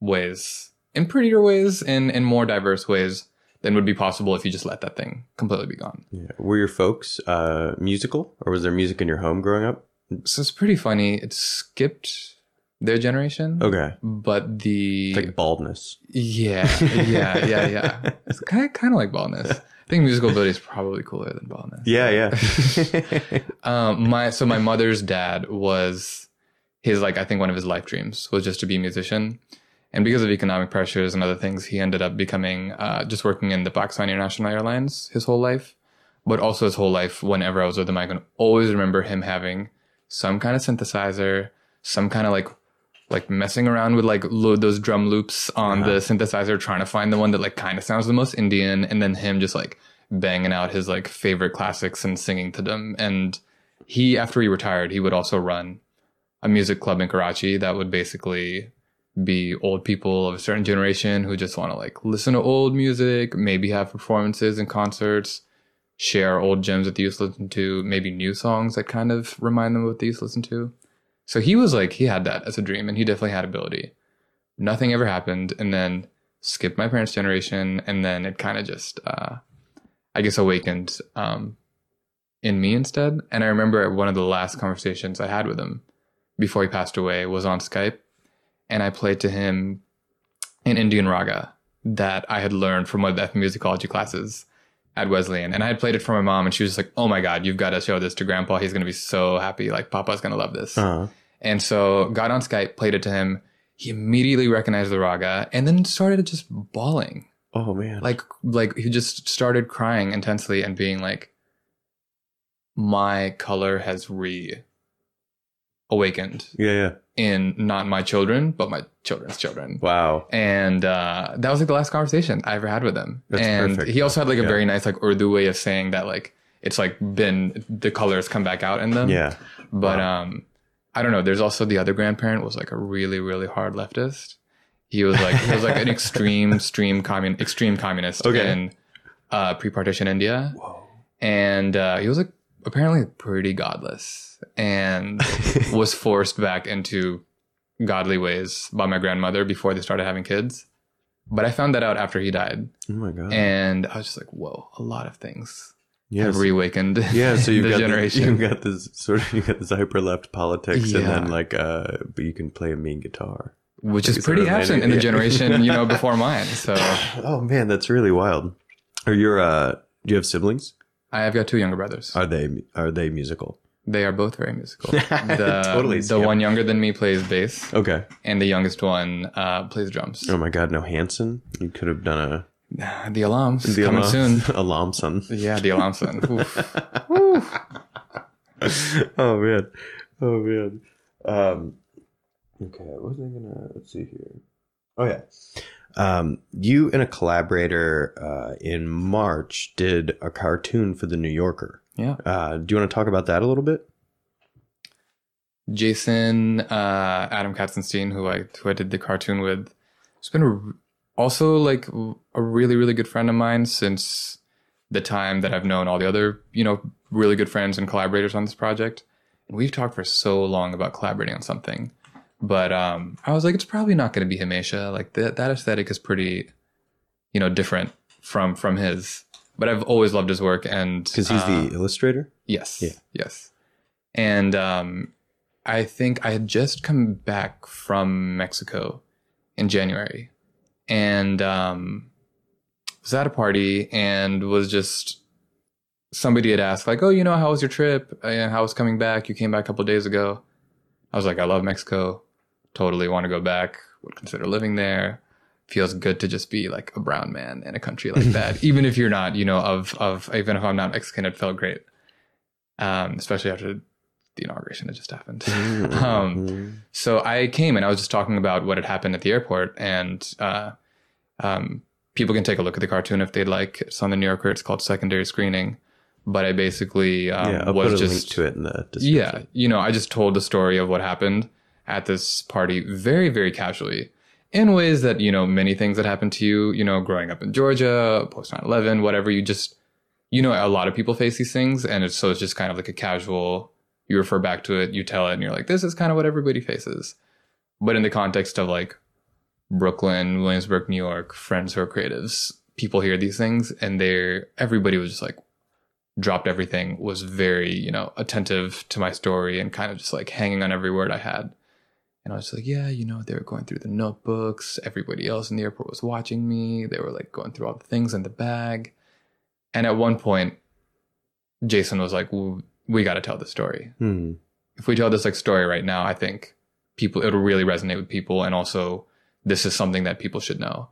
ways, in prettier ways, in in more diverse ways than would be possible if you just let that thing completely be gone. Yeah. Were your folks uh, musical or was there music in your home growing up? So it's pretty funny. It skipped their generation, Okay. but the It's like baldness. yeah, yeah, yeah, yeah. It's kind of, kind of like baldness. I think musical ability is probably cooler than baldness. Yeah, yeah. Um, my so my mother's dad was his like I think one of his life dreams was just to be a musician, and because of economic pressures and other things, he ended up becoming uh, just working in the Pakistan International Airlines his whole life. But also his whole life, whenever I was with him, I can always remember him having some kind of synthesizer, some kind of like like messing around with like load those drum loops on the uh-huh. synthesizer, trying to find the one that like kind of sounds the most Indian, and then him just like banging out his like favorite classics and singing to them. And he, after he retired, he would also run a music club in Karachi that would basically be old people of a certain generation who just want to like listen to old music, maybe have performances and concerts, share old gems that they used to listen to, maybe new songs that kind of remind them of what they used to listen to. So he was like, he had that as a dream and he definitely had ability. Nothing ever happened. And then skipped my parents' generation. And then it kind of just, uh, I guess, awakened um, in me instead. And I remember one of the last conversations I had with him before he passed away was on Skype. And I played to him an Indian raga that I had learned from one of the ethnomusicology classes at Wesleyan. And I had played it for my mom, and she was like, Oh my God, you've got to show this to grandpa. He's going to be so happy. Like, Papa's going to love this. Uh-huh. And so got on Skype, played it to him. He immediately recognized the raga and then started just bawling. Oh man. Like, like he just started crying intensely and being like, my color has re awakened yeah, yeah. In not my children, but my children's children. Wow. And uh, that was like the last conversation I ever had with him. That's and perfect. he also had like a Yeah. very nice like Urdu way of saying that like it's like been the colors come back out in them. Yeah. But um, I don't know. There's also the other grandparent was like a really really hard leftist. He was like he was like an extreme extreme commun extreme communist Okay. in uh, pre-partition India. Whoa. And uh, he was like apparently pretty godless and was forced back into godly ways by my grandmother before they started having kids. But I found that out after he died. Oh my god. And I was just like, whoa, a lot of things yes. have reawakened. yeah, so you've the got generation. The, you've got this sort of you got this hyper left politics, and then like, uh, but you can play a mean guitar. which is pretty absent in the generation, you know, before mine. So Oh man, that's really wild. Are your uh, do you have siblings? I have got two younger brothers. Are they are they musical? They are both very musical. The, Totally the one younger than me plays bass, Okay. and the youngest one uh, plays drums. Oh my god, no Hanson. You could have done a The alarms the coming soon. alarm son. Yeah, the alarm son. Oof. oh man. Oh man. Um okay, what was I gonna let's see here. Oh yeah. Um you and a collaborator uh in March did a cartoon for the New Yorker. Yeah. Uh do you want to talk about that a little bit? Jason uh, Adam Katzenstein, who I who I did the cartoon with, has been a, also like a really really good friend of mine since the time that I've known all the other you know really good friends and collaborators on this project. And we've talked for so long about collaborating on something, but um, I was like, it's probably not going to be Hamesha. Like that that aesthetic is pretty, you know, different from from his. But I've always loved his work, and Because he's uh, the illustrator. Yes. Yeah. Yes. And um, I think I had just come back from Mexico in January and um, was at a party and was just somebody had asked, like, oh, you know, how was your trip? Uh, how was coming back? You came back a couple days ago. I was like, I love Mexico. Totally want to go back. Would consider living there. Feels good to just be like a brown man in a country like that. even if you're not, you know, of, of, even if I'm not Mexican, it felt great um, especially after the inauguration that just happened. um, so I came and I was just talking about what had happened at the airport, and uh, um, people can take a look at the cartoon if they'd like. It's on the New Yorker. It's called Secondary Screening. But I basically um, yeah, I'll was put a just link to it in the description. yeah, you know, I just told the story of what happened at this party very, very casually in ways that, you know, many things that happened to you, you know, growing up in Georgia, post 9 11, whatever, you just, you know, a lot of people face these things. And it's so it's just kind of like a casual, you refer back to it, you tell it, and you're like, this is kind of what everybody faces. But in the context of like Brooklyn, Williamsburg, New York, friends who are creatives, people hear these things and they're, everybody was just like, dropped everything, was very, you know, attentive to my story and kind of just like hanging on every word I had. And I was like, yeah, you know, they were going through the notebooks. Everybody else in the airport was watching me. They were like going through all the things in the bag. And at one point, Jason was like, well, we got to tell the story. Hmm. If we tell this like story right now, I think people, it'll really resonate with people. And also, this is something that people should know.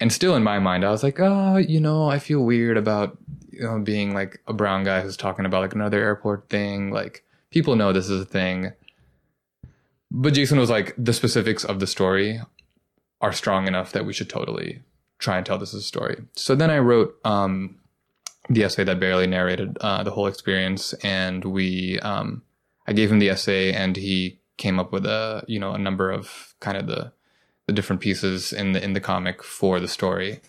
And still in my mind, I was like, oh, you know, I feel weird about you know being like a brown guy who's talking about like another airport thing. Like people know this is a thing. But Jason was like, the specifics of the story are strong enough that we should totally try and tell this as a story. So then I wrote um, the essay that barely narrated uh, the whole experience, and we, um, I gave him the essay, and he came up with a, you know, a number of kind of the the different pieces in the in the comic for the story,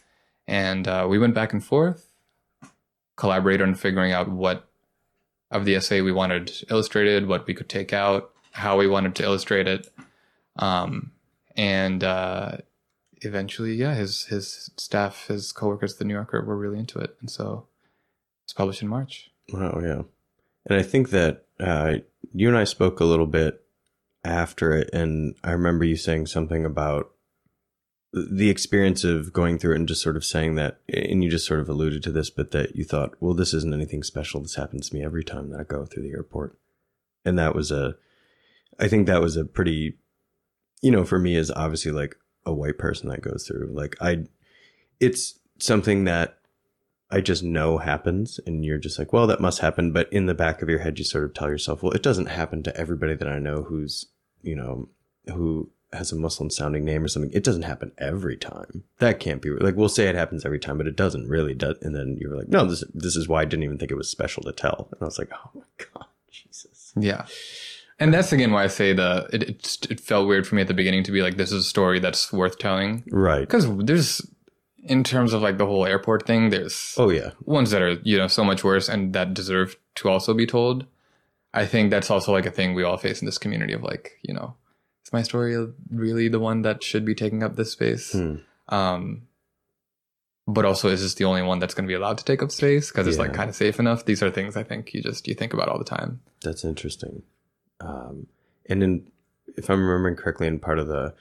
and uh, we went back and forth, collaborated on figuring out what of the essay we wanted illustrated, what we could take out, how we wanted to illustrate it, um, and uh, eventually, yeah, his his staff, his coworkers at the New Yorker were really into it, and so it's published in March. Wow, yeah. And I think that uh, you and I spoke a little bit after it, and I remember you saying something about the experience of going through it and just sort of saying that, and you just sort of alluded to this, but that you thought, well, this isn't anything special. This happens to me every time that I go through the airport. And that was a, I think that was a pretty, you know, for me as obviously like a white person that goes through, like I, it's something that I just know happens and you're just like, well, that must happen. But in the back of your head, you sort of tell yourself, well, it doesn't happen to everybody that I know who's, you know, who has a Muslim sounding name or something. It doesn't happen every time. That can't be like, we'll say it happens every time, but it doesn't really do. And then you were like, no, this, this is why I didn't even think it was special to tell. And I was like, oh my God, Jesus. Yeah. And that's again why I say the it, it it felt weird for me at the beginning to be like this is a story that's worth telling Right. because there's in terms of like the whole airport thing there's Oh yeah. ones that are you know so much worse and that deserve to also be told. I think that's also like a thing we all face in this community of like, you know, is my story really the one that should be taking up this space? Hmm. Um, but also, is this the only one that's going to be allowed to take up space because it's like kind of safe enough? These are things I think you just you think about all the time. That's interesting. Um, and in, if I'm remembering correctly, in part of the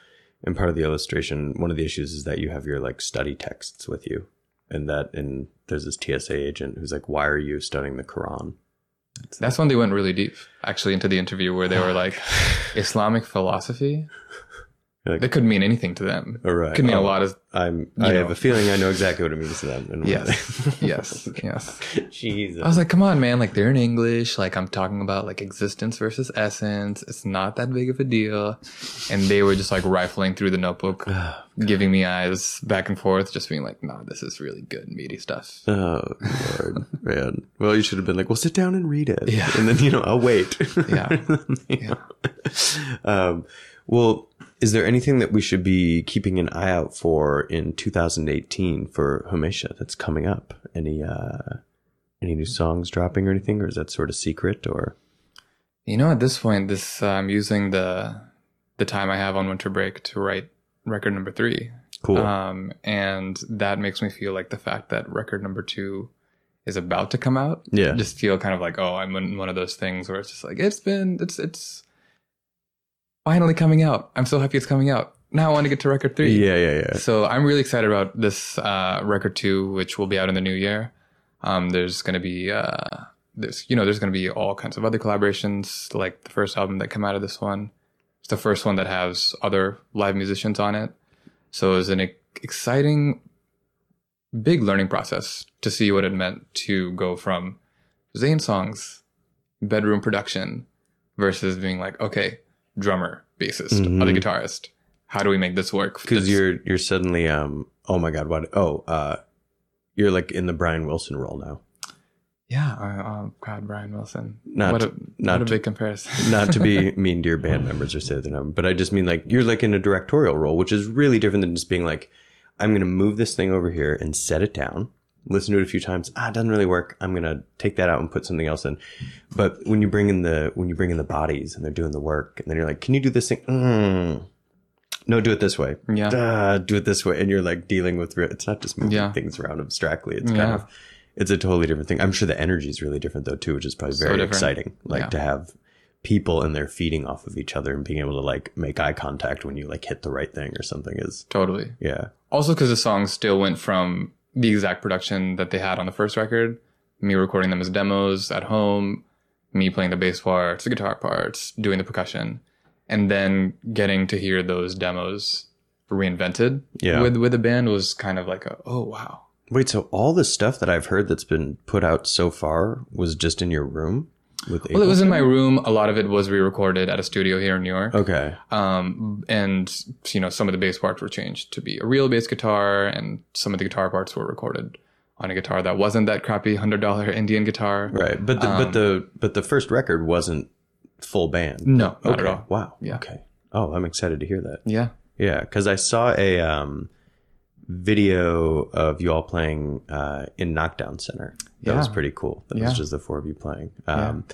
in part of the illustration, one of the issues is that you have your like study texts with you, and that and there's this TSA agent who's like, "Why are you studying the Quran?" That's when they went really deep, actually, into the interview where they were like, Islamic philosophy. Like- That could mean anything to them. All right. Could mean a Oh, lot of I'm. I know. have a feeling I know exactly what it means to them. And yes, yes, yes. Jesus. I was like, come on, man. Like they're in English. Like I'm talking about like existence versus essence. It's not that big of a deal. And they were just like rifling through the notebook, giving me eyes back and forth, just being like, nah, this is really good, meaty stuff. Oh Lord, man. Well, you should have been like, "Well, sit down and read it." Yeah. and then you know, I'll wait. Yeah. yeah. Um, well, is there anything that we should be keeping an eye out for in 2018 for Hamesha that's coming up? Any uh, any new songs dropping or anything, or is that sort of secret? Or You know, at this point, this uh, I'm using the the time I have on winter break to write record number three. cool? Um, and that makes me feel like the fact that record number two is about to come out. Yeah. Just feel kind of like, oh, I'm in one of those things where it's just like, it's been, it's, it's finally coming out. I'm so happy it's coming out. Now I want to get to record three. yeah, yeah, yeah. So I'm really excited about this uh, record two, which will be out in the new year. Um, there's going to be, uh, there's, you know, there's going to be all kinds of other collaborations, like the first album that came out of this one. It's the first one that has other live musicians on it. So it was an e- exciting, big learning process to see what it meant to go from Zain songs, bedroom production, versus being like, okay, drummer, bassist, other guitarist. How do we make this work? Because you're you're suddenly um. Oh my God! What? Oh, uh, you're like in the Brian Wilson role now. Yeah, uh, um, God, Brian Wilson. Not what to- a not what a big comparison. not to be mean to your band members or say their name, but I just mean like you're like in a directorial role, which is really different than just being like, I'm going to move this thing over here and set it down, listen to it a few times. Ah, it doesn't really work. I'm going to take that out and put something else in. But when you bring in the when you bring in the bodies and they're doing the work, and then you're like, can you do this thing? Mm. No, do it this way. Yeah. Ah, do it this way, and you're like dealing with. It's not just moving Yeah. things around abstractly. It's kind of. It's a totally different thing. I'm sure the energy is really different though too, which is probably very different. exciting. Like Yeah. to have people and they're feeding off of each other and being able to like make eye contact when you like hit the right thing or something is totally. yeah Also, because the song still went from the exact production that they had on the first record, me recording them as demos at home, me playing the bass parts, the guitar parts, doing the percussion, and then getting to hear those demos reinvented Yeah. with with the band was kind of like a oh wow wait so all the stuff that i've heard that's been put out so far was just in your room with well it was in my room. A lot of it was re-recorded at a studio here in new york. Okay. Um, and you know some of the bass parts were changed to be a real bass guitar, and some of the guitar parts were recorded on a guitar that wasn't that crappy hundred dollar Indian guitar. right. But the but the but the first record wasn't full band. Um, No, not okay. at all. wow. Yeah. okay. Oh i'm excited to hear that. Yeah, yeah because i saw a um video of you all playing uh in knockdown center that was pretty cool that Yeah. was just the four of you playing um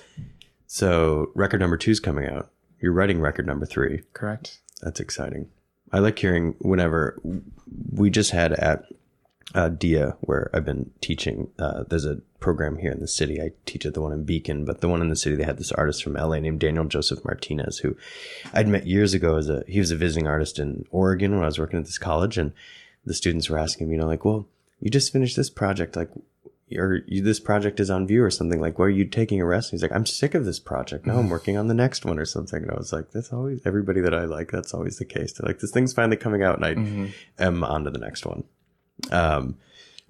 so record number two is coming out you're writing record number three correct. That's exciting. I like hearing whenever we just had at uh, Dia where I've been teaching. Uh, there's a program here in the city. I teach at the one in Beacon, but the one in the city, they had this artist from LA named Daniel Joseph Martinez, who I'd met years ago as a, he was a visiting artist in Oregon when I was working at this college. And the students were asking me, you know, like, well, you just finished this project. Like, or you, this project is on view or something like, why are you taking a rest? And he's like, I'm sick of this project. Now I'm working on the next one or something. And I was like, that's always everybody that I like. That's always the case. They're like, this thing's finally coming out and I am on to the next one. Um,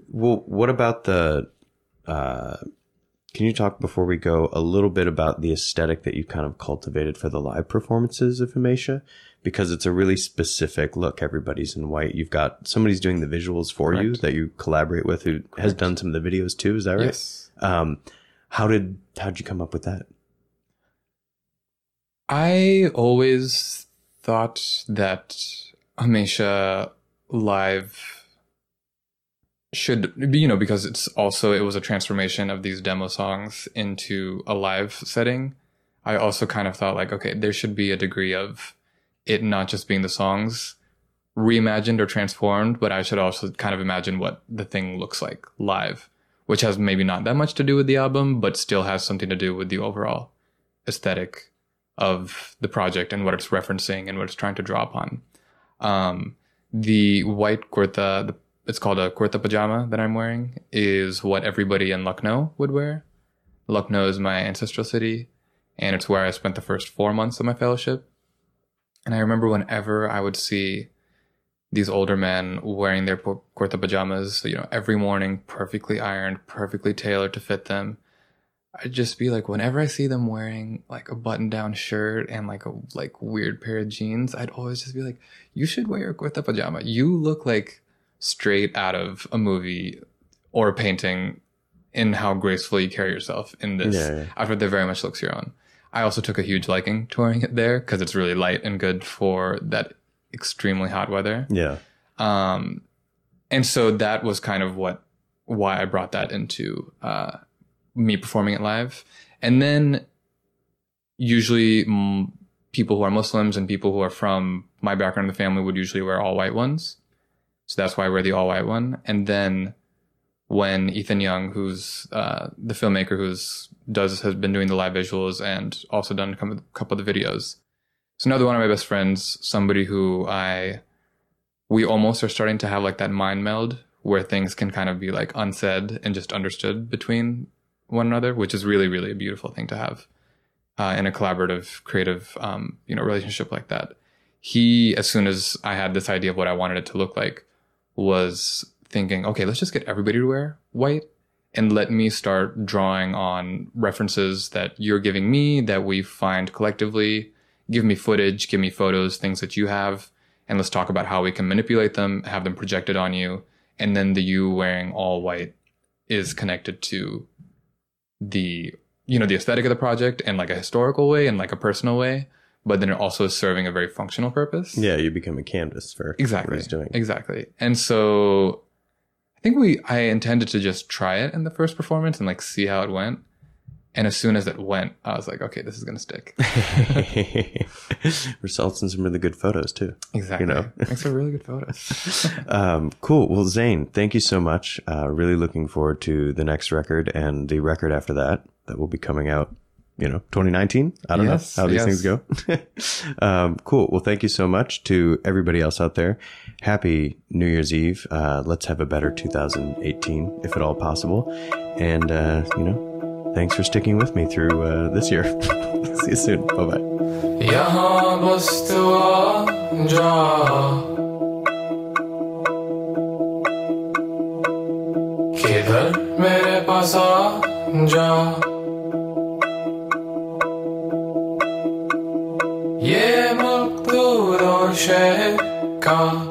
well, what about the, uh, can you talk before we go a little bit about the aesthetic that you kind of cultivated for the live performances of Hamesha? Because it's a really specific look. Everybody's in white. You've got somebody's doing the visuals for you that you collaborate with who has done some of the videos too. Is that right? Yes, Um, how did, how'd you come up with that? I always thought that Hamesha live should be, you know, because it's also, it was a transformation of these demo songs into a live setting. I also kind of thought like, okay, there should be a degree of it not just being the songs reimagined or transformed, but I should also kind of imagine what the thing looks like live, which has maybe not that much to do with the album, but still has something to do with the overall aesthetic of the project and what it's referencing and what it's trying to draw upon. Um, the white kurta, it's called a kurta pajama that I'm wearing, is what everybody in Lucknow would wear. Lucknow is my ancestral city, and it's where I spent the first four months of my fellowship. And I remember whenever I would see these older men wearing their kurta pajamas, you know, every morning, perfectly ironed, perfectly tailored to fit them. I'd just be like, whenever I see them wearing like a button-down shirt and like a like weird pair of jeans, I'd always just be like, "You should wear a kurta pajama. You look like straight out of a movie or a painting in how gracefully you carry yourself in this Yeah, yeah. outfit that very much looks your own." I also took a huge liking to wearing it there because it's really light and good for that extremely hot weather. Yeah. Um, and so that was kind of what why I brought that into uh, me performing it live. And then usually mm, people who are Muslims and people who are from my background in the family would usually wear all white ones. So that's why I wear the all white one. And then when Ethan Young, who's uh, the filmmaker who's does has been doing the live visuals and also done a couple of the videos. So another one of my best friends, somebody who I we almost are starting to have like that mind meld where things can kind of be like unsaid and just understood between one another, which is really, really a beautiful thing to have uh, in a collaborative, creative, um, you know, relationship like that. He, as soon as I had this idea of what I wanted it to look like, was thinking, okay, let's just get everybody to wear white and let me start drawing on references that you're giving me that we find collectively. Give me footage, give me photos, things that you have, and let's talk about how we can manipulate them, have them projected on you, and then the you wearing all white is connected to the you know the aesthetic of the project in like a historical way and like a personal way, but then it also is serving a very functional purpose. Yeah, you become a canvas for Exactly. what he's doing. Exactly. And so I think we I intended to just try it in the first performance and like see how it went. And as soon as it went, I was like, okay, this is gonna stick. Results in some really good photos too. Exactly. You know. Makes for really good photos. Um, cool. Well, Zain, thank you so much. Uh, really looking forward to the next record and the record after that that will be coming out You know, 2019. I don't Yes, know how these yes. things go. um, cool. Well, thank you so much to everybody else out there. Happy New Year's Eve. Uh, let's have a better 2018, if at all possible. And uh, you know, thanks for sticking with me through uh, this year. See you soon. Bye bye. यहाँ बस तू आ जा किधर मेरे पास आ जा się ka